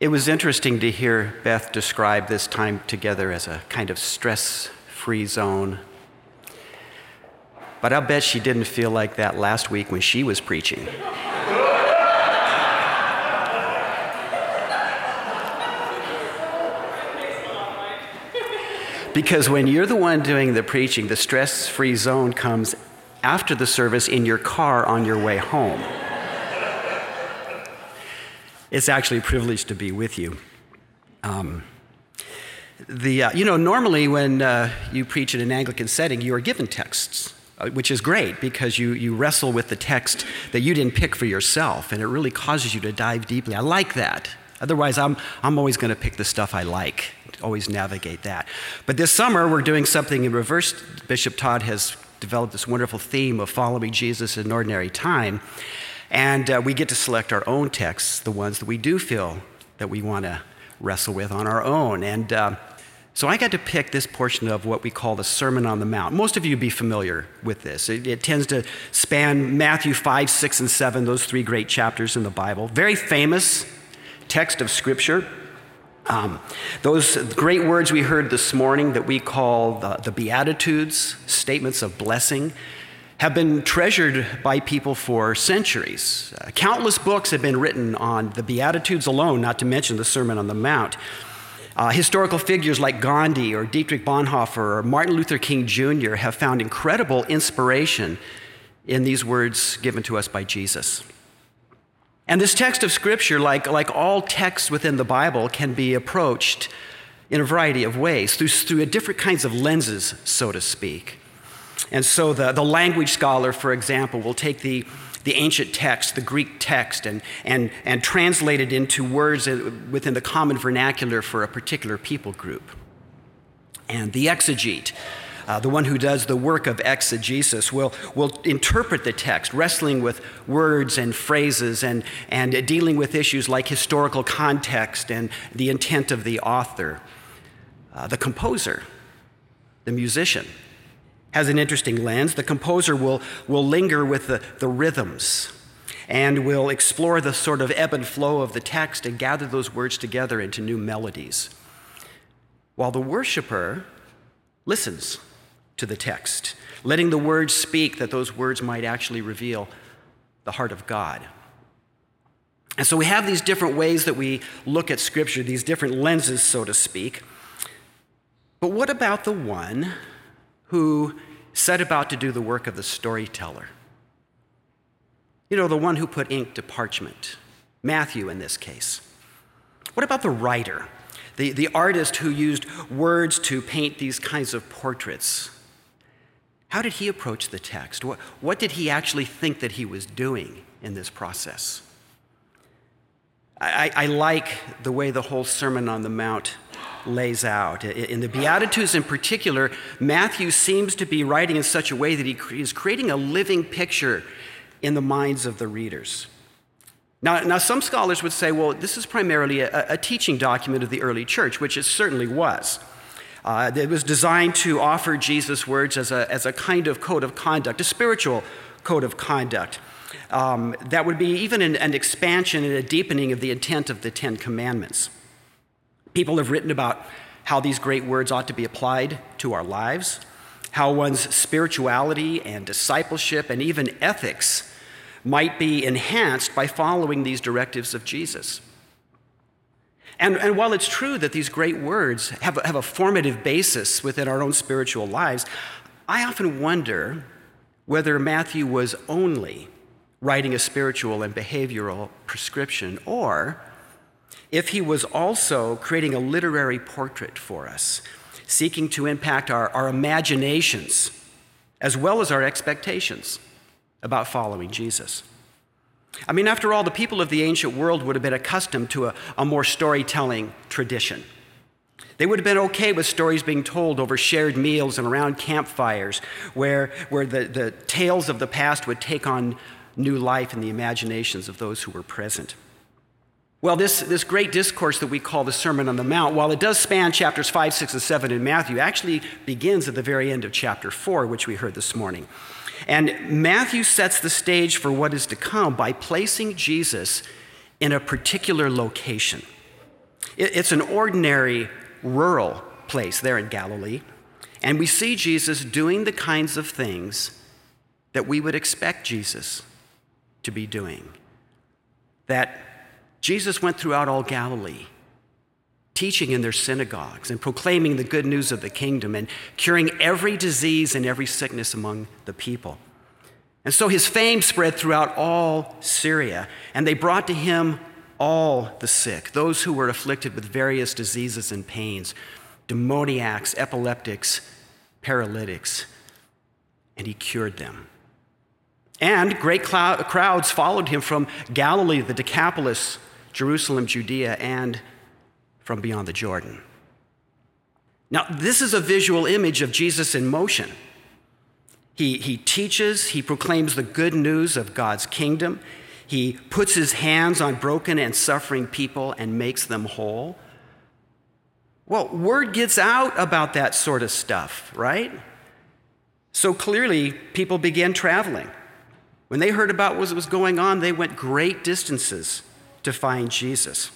It was interesting to hear Beth describe this time together as a kind of stress free zone. But I'll bet she didn't feel like that last week when she was preaching. because when you're the one doing the preaching, the stress free zone comes after the service in your car on your way home. It's actually a privilege to be with you. Um, the, uh, you know, normally when uh, you preach in an Anglican setting, you are given texts, uh, which is great because you, you wrestle with the text that you didn't pick for yourself, and it really causes you to dive deeply. I like that. Otherwise, I'm, I'm always going to pick the stuff I like, always navigate that. But this summer, we're doing something in reverse. Bishop Todd has developed this wonderful theme of following Jesus in ordinary time. And uh, we get to select our own texts, the ones that we do feel that we want to wrestle with on our own. And uh, so I got to pick this portion of what we call the Sermon on the Mount. Most of you be familiar with this. It, it, tends to span Matthew 5, 6, and 7, those three great chapters in the Bible. Very famous text of Scripture. Um, those great words we heard this morning that we call the, the Beatitudes, statements of blessing, have been treasured by people for centuries. Uh, countless books have been written on the Beatitudes alone, not to mention the Sermon on the Mount. Uh, historical figures like Gandhi or Dietrich Bonhoeffer or Martin Luther King Jr. have found incredible inspiration in these words given to us by Jesus. And this text of Scripture, like, like all texts within the Bible, can be approached in a variety of ways, through, through different kinds of lenses, so to speak. And so the, the language scholar, for example, will take the, the ancient text, the Greek text, and, and, and translate it into words within the common vernacular for a particular people group. And the exegete, uh, the one who does the work of exegesis, will, will interpret the text, wrestling with words and phrases and, and dealing with issues like historical context and the intent of the author. Uh, the composer, the musician, has an interesting lens. The composer will, will linger with the, the rhythms and will explore the sort of ebb and flow of the text and gather those words together into new melodies. While the worshiper listens to the text, letting the words speak that those words might actually reveal the heart of God. And so we have these different ways that we look at Scripture, these different lenses, so to speak. But what about the one who set about to do the work of the storyteller. You know, the one who put ink to parchment, Matthew in this case. What about the writer, the, the artist who used words to paint these kinds of portraits? How did he approach the text? What, what did he actually think that he was doing in this process? I, I like the way the whole Sermon on the Mount lays out. In the Beatitudes in particular, Matthew seems to be writing in such a way that he is creating a living picture in the minds of the readers. Now, now some scholars would say, well, this is primarily a, a teaching document of the early church, which it certainly was. Uh, it was designed to offer Jesus' words as a, as a kind of code of conduct, a spiritual code of conduct. Um, that would be even an, an expansion and a deepening of the intent of the Ten Commandments. People have written about how these great words ought to be applied to our lives, how one's spirituality and discipleship and even ethics might be enhanced by following these directives of Jesus. And, and while it's true that these great words have, have a formative basis within our own spiritual lives, I often wonder whether Matthew was only writing a spiritual and behavioral prescription or if he was also creating a literary portrait for us, seeking to impact our, our imaginations as well as our expectations about following Jesus. I mean, after all, the people of the ancient world would have been accustomed to a, a more storytelling tradition. They would have been okay with stories being told over shared meals and around campfires, where, where the, the tales of the past would take on new life in the imaginations of those who were present. Well, this, this great discourse that we call the Sermon on the Mount, while it does span chapters 5, 6, and 7 in Matthew, actually begins at the very end of chapter 4, which we heard this morning. And Matthew sets the stage for what is to come by placing Jesus in a particular location. It's an ordinary rural place there in Galilee. And we see Jesus doing the kinds of things that we would expect Jesus to be doing. That Jesus went throughout all Galilee, teaching in their synagogues and proclaiming the good news of the kingdom and curing every disease and every sickness among the people. And so his fame spread throughout all Syria, and they brought to him all the sick, those who were afflicted with various diseases and pains, demoniacs, epileptics, paralytics, and he cured them. And great crowds followed him from Galilee, the Decapolis, Jerusalem, Judea, and from beyond the Jordan. Now, this is a visual image of Jesus in motion. He, he teaches, he proclaims the good news of God's kingdom. He puts his hands on broken and suffering people and makes them whole. Well, word gets out about that sort of stuff, right? So clearly, people began traveling. When they heard about what was going on, they went great distances to find Jesus.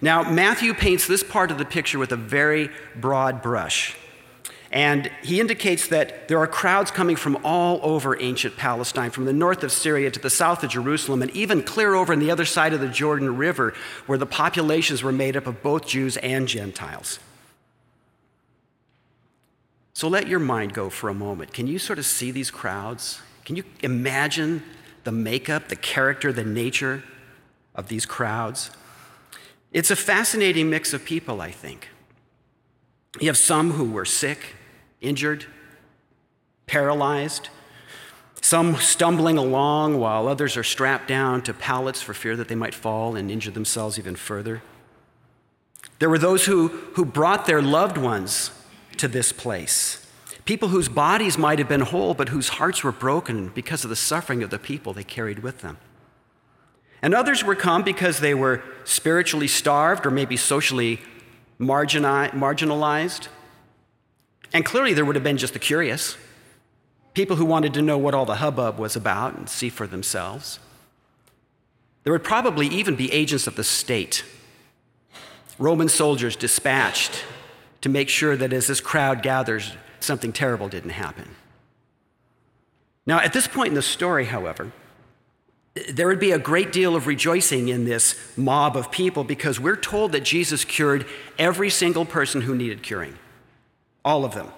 Now, Matthew paints this part of the picture with a very broad brush. And he indicates that there are crowds coming from all over ancient Palestine, from the north of Syria to the south of Jerusalem, and even clear over on the other side of the Jordan River, where the populations were made up of both Jews and Gentiles. So let your mind go for a moment. Can you sort of see these crowds? Can you imagine the makeup, the character, the nature of these crowds? It's a fascinating mix of people, I think. You have some who were sick, injured, paralyzed, some stumbling along while others are strapped down to pallets for fear that they might fall and injure themselves even further. There were those who, who brought their loved ones to this place, people whose bodies might have been whole, but whose hearts were broken because of the suffering of the people they carried with them. And others were come because they were spiritually starved or maybe socially marginalized and clearly, there would have been just the curious people who wanted to know what all the hubbub was about and see for themselves. There would probably even be agents of the state, Roman soldiers dispatched to make sure that as this crowd gathers, something terrible didn't happen. Now, at this point in the story, however, there would be a great deal of rejoicing in this mob of people because we're told that Jesus cured every single person who needed curing. All of them.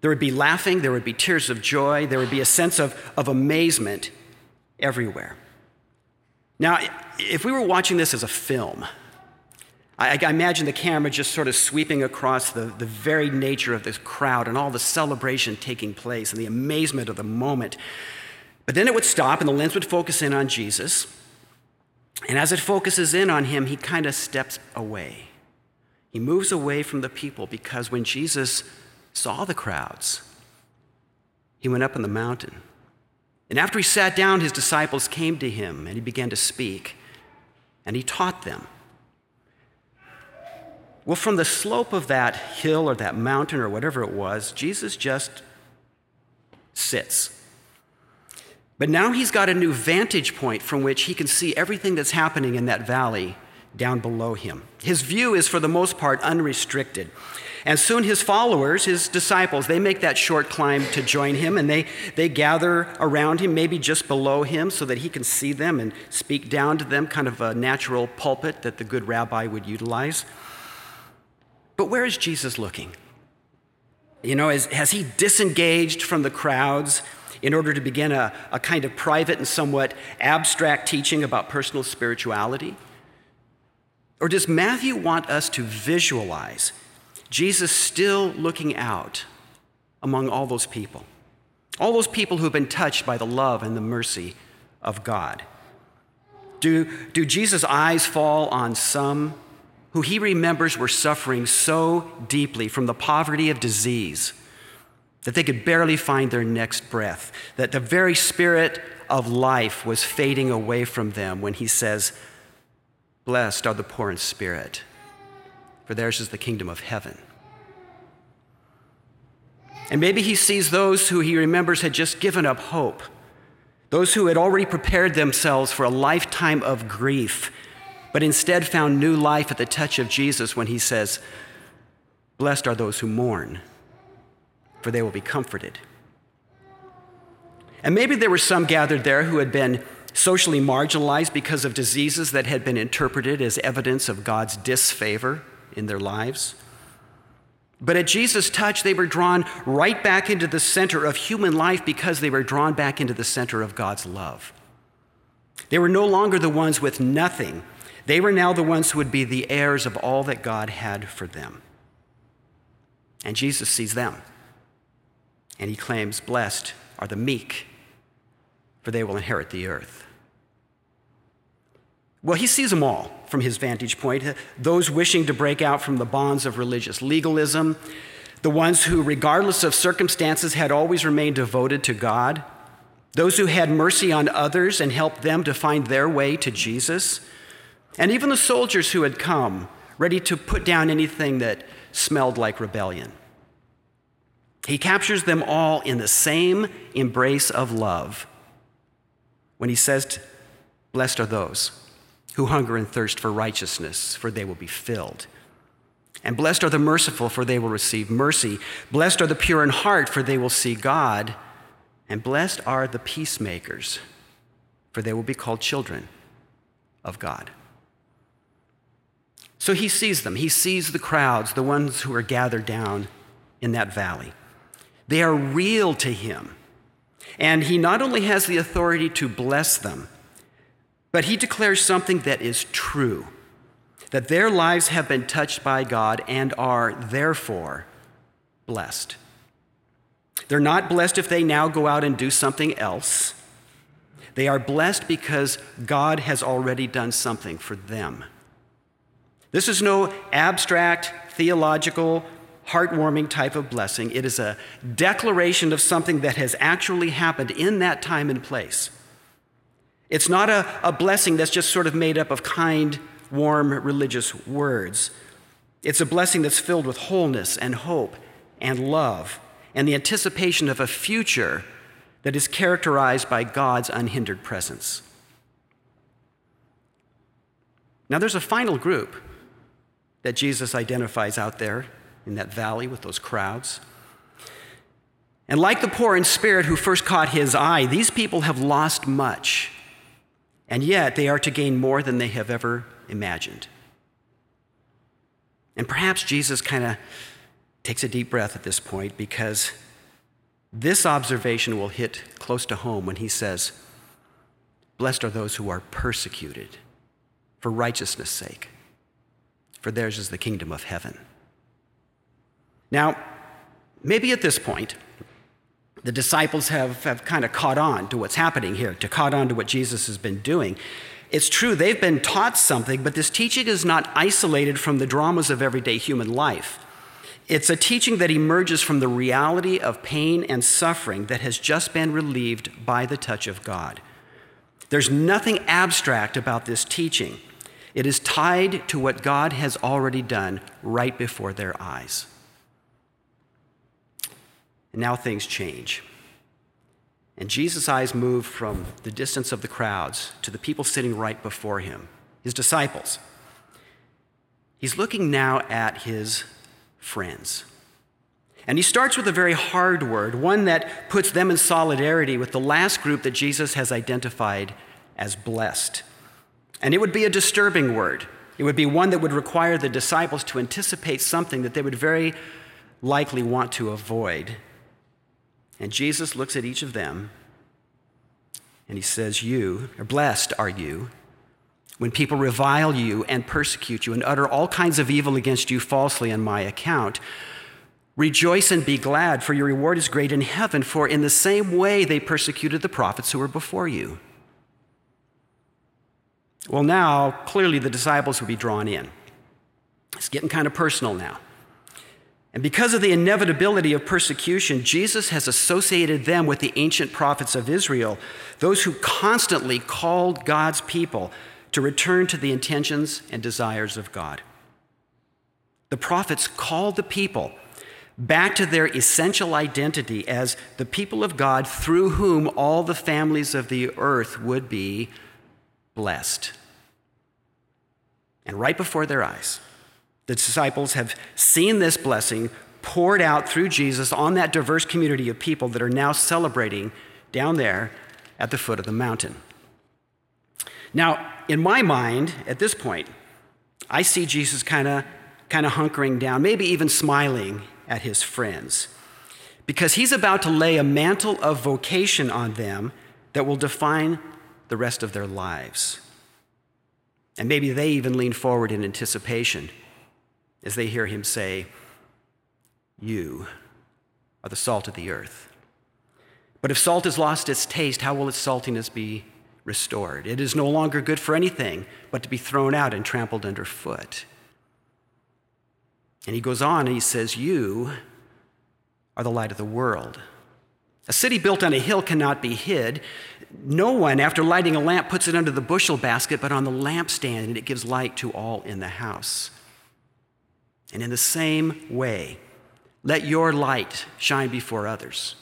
There would be laughing, there would be tears of joy, there would be a sense of, of amazement everywhere. Now, if we were watching this as a film, I, I, imagine the camera just sort of sweeping across the, the very nature of this crowd and all the celebration taking place and the amazement of the moment. But then it would stop and the lens would focus in on Jesus. And as it focuses in on him, he kind of steps away. He moves away from the people because when Jesus saw the crowds, he went up on the mountain. And after he sat down, his disciples came to him and he began to speak and he taught them. Well, from the slope of that hill or that mountain or whatever it was, Jesus just sits. But now he's got a new vantage point from which he can see everything that's happening in that valley down below him. His view is, for the most part, unrestricted. And soon his followers, his disciples, they make that short climb to join him and they, they gather around him, maybe just below him, so that he can see them and speak down to them, kind of a natural pulpit that the good rabbi would utilize. But where is Jesus looking? You know, has he disengaged from the crowds in order to begin a, a kind of private and somewhat abstract teaching about personal spirituality? Or does Matthew want us to visualize Jesus still looking out among all those people? All those people who have been touched by the love and the mercy of God. Do, do Jesus' eyes fall on some who he remembers were suffering so deeply from the poverty of disease that they could barely find their next breath, that the very spirit of life was fading away from them when he says, Blessed are the poor in spirit, for theirs is the kingdom of heaven. And maybe he sees those who he remembers had just given up hope, those who had already prepared themselves for a lifetime of grief but instead found new life at the touch of Jesus when he says, Blessed are those who mourn, for they will be comforted. And maybe there were some gathered there who had been socially marginalized because of diseases that had been interpreted as evidence of God's disfavor in their lives. But at Jesus' touch, they were drawn right back into the center of human life because they were drawn back into the center of God's love. They were no longer the ones with nothing. They were now the ones who would be the heirs of all that God had for them. And Jesus sees them. And he claims, Blessed are the meek, for they will inherit the earth. Well, he sees them all from his vantage point those wishing to break out from the bonds of religious legalism, the ones who, regardless of circumstances, had always remained devoted to God, those who had mercy on others and helped them to find their way to Jesus, and even the soldiers who had come, ready to put down anything that smelled like rebellion. He captures them all in the same embrace of love when he says, Blessed are those who hunger and thirst for righteousness, for they will be filled. And blessed are the merciful, for they will receive mercy. Blessed are the pure in heart, for they will see God. And blessed are the peacemakers, for they will be called children of God. So he sees them. He sees the crowds, the ones who are gathered down in that valley. They are real to him. And he not only has the authority to bless them, but he declares something that is true that their lives have been touched by God and are therefore blessed. They're not blessed if they now go out and do something else. They are blessed because God has already done something for them. This is no abstract, theological, heartwarming type of blessing. It is a declaration of something that has actually happened in that time and place. It's not a, a blessing that's just sort of made up of kind, warm religious words. It's a blessing that's filled with wholeness and hope and love and the anticipation of a future that is characterized by God's unhindered presence. Now, there's a final group that Jesus identifies out there in that valley with those crowds. And like the poor in spirit who first caught his eye, these people have lost much and yet they are to gain more than they have ever imagined. And perhaps Jesus kind of takes a deep breath at this point because this observation will hit close to home when he says, Blessed are those who are persecuted for righteousness' sake, for theirs is the kingdom of heaven. Now, maybe at this point, the disciples have, have kind of caught on to what's happening here, to caught on to what Jesus has been doing. It's true, they've been taught something, but this teaching is not isolated from the dramas of everyday human life. It's a teaching that emerges from the reality of pain and suffering that has just been relieved by the touch of God. There's nothing abstract about this teaching. It is tied to what God has already done right before their eyes. And now things change. And Jesus' eyes move from the distance of the crowds to the people sitting right before him, his disciples. He's looking now at his friends. And he starts with a very hard word, one that puts them in solidarity with the last group that Jesus has identified as blessed. And it would be a disturbing word. It would be one that would require the disciples to anticipate something that they would very likely want to avoid. And Jesus looks at each of them and he says, You, or blessed are you, when people revile you and persecute you and utter all kinds of evil against you falsely on my account. Rejoice and be glad, for your reward is great in heaven, for in the same way they persecuted the prophets who were before you. Well, now, clearly the disciples will be drawn in. It's getting kind of personal now. And because of the inevitability of persecution, Jesus has associated them with the ancient prophets of Israel, those who constantly called God's people to return to the intentions and desires of God. The prophets called the people back to their essential identity as the people of God through whom all the families of the earth would be blessed. And right before their eyes, the disciples have seen this blessing poured out through Jesus on that diverse community of people that are now celebrating down there at the foot of the mountain. Now, in my mind, at this point, I see Jesus kind of kind of hunkering down, maybe even smiling at his friends, because he's about to lay a mantle of vocation on them that will define the rest of their lives. And maybe they even lean forward in anticipation as they hear him say, You are the salt of the earth. But if salt has lost its taste, how will its saltiness be restored? It is no longer good for anything but to be thrown out and trampled underfoot. And he goes on and he says, You are the light of the world. A city built on a hill cannot be hid. No one, after lighting a lamp, puts it under the bushel basket, but on the lampstand, and it gives light to all in the house. And in the same way, let your light shine before others,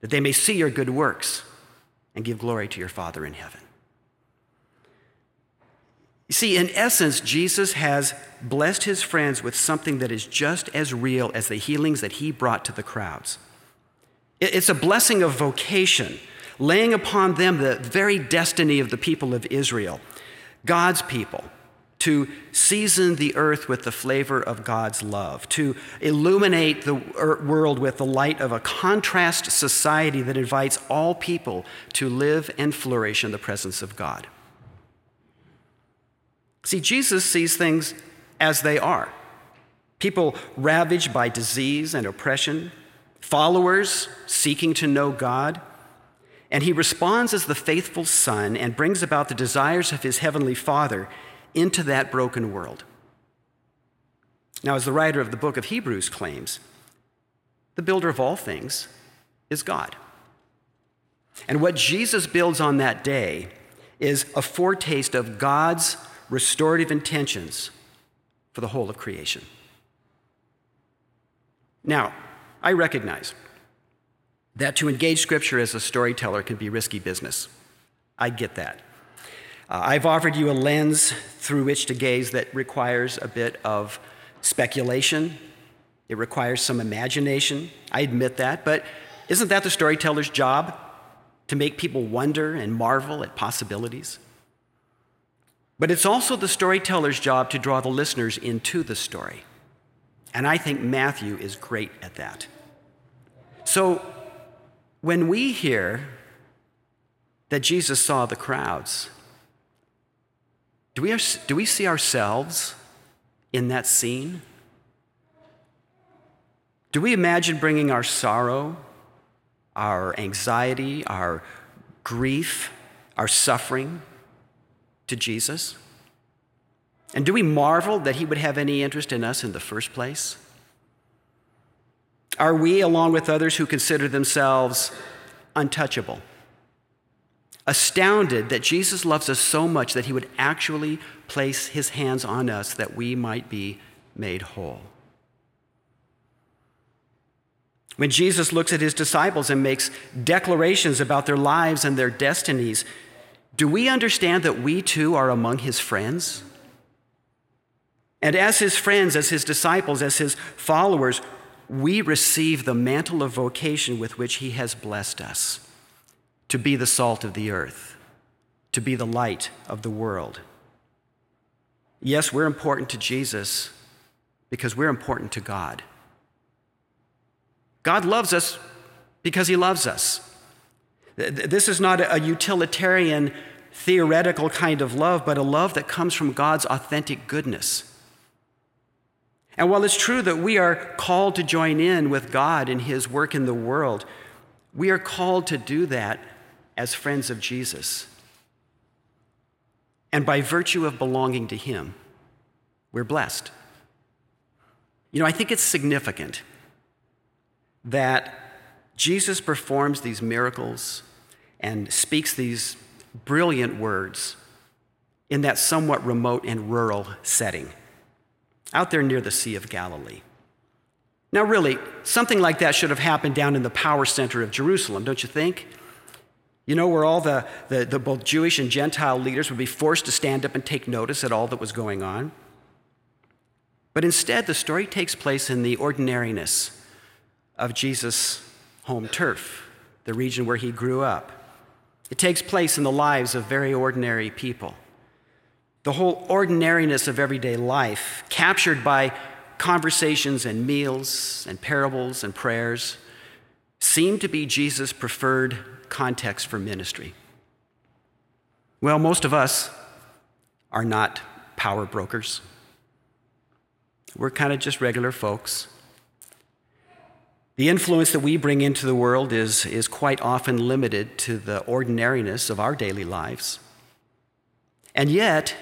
that they may see your good works and give glory to your Father in heaven. You see, in essence, Jesus has blessed his friends with something that is just as real as the healings that he brought to the crowds. It's a blessing of vocation, laying upon them the very destiny of the people of Israel, God's people, to season the earth with the flavor of God's love, to illuminate the world with the light of a contrast society that invites all people to live and flourish in the presence of God. See, Jesus sees things as they are people ravaged by disease and oppression, followers seeking to know God. And he responds as the faithful son and brings about the desires of his heavenly father into that broken world. Now, as the writer of the book of Hebrews claims, the builder of all things is God. And what Jesus builds on that day is a foretaste of God's restorative intentions for the whole of creation. Now, I recognize that to engage Scripture as a storyteller can be risky business. I get that. Uh, I've offered you a lens through which to gaze that requires a bit of speculation. It requires some imagination. I admit that. But isn't that the storyteller's job? To make people wonder and marvel at possibilities? But it's also the storyteller's job to draw the listeners into the story. And I think Matthew is great at that. So when we hear that Jesus saw the crowds, do we, do we see ourselves in that scene? Do we imagine bringing our sorrow, our anxiety, our grief, our suffering to Jesus? And do we marvel that he would have any interest in us in the first place? Are we, along with others who consider themselves untouchable, astounded that Jesus loves us so much that he would actually place his hands on us that we might be made whole? When Jesus looks at his disciples and makes declarations about their lives and their destinies, do we understand that we too are among his friends? And as his friends, as his disciples, as his followers, we receive the mantle of vocation with which he has blessed us to be the salt of the earth, to be the light of the world. Yes, we're important to Jesus because we're important to God. God loves us because he loves us. This is not a utilitarian, theoretical kind of love, but a love that comes from God's authentic goodness. And while it's true that we are called to join in with God in his work in the world, we are called to do that as friends of Jesus. And by virtue of belonging to him, we're blessed. You know, I think it's significant that Jesus performs these miracles and speaks these brilliant words in that somewhat remote and rural setting out there near the Sea of Galilee. Now, really, something like that should have happened down in the power center of Jerusalem, don't you think? You know, where all the, the, the both Jewish and Gentile leaders would be forced to stand up and take notice at all that was going on. But instead, the story takes place in the ordinariness of Jesus' home turf, the region where he grew up. It takes place in the lives of very ordinary people. The whole ordinariness of everyday life, captured by conversations and meals and parables and prayers, seem to be Jesus' preferred context for ministry. Well, most of us are not power brokers. We're kind of just regular folks. The influence that we bring into the world is, is quite often limited to the ordinariness of our daily lives. And yet,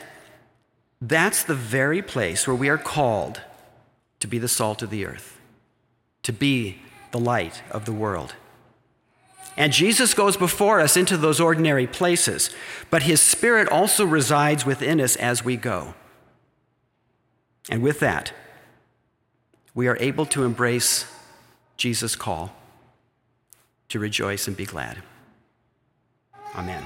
that's the very place where we are called to be the salt of the earth, to be the light of the world. And Jesus goes before us into those ordinary places, but his spirit also resides within us as we go. And with that, we are able to embrace Jesus' call to rejoice and be glad. Amen.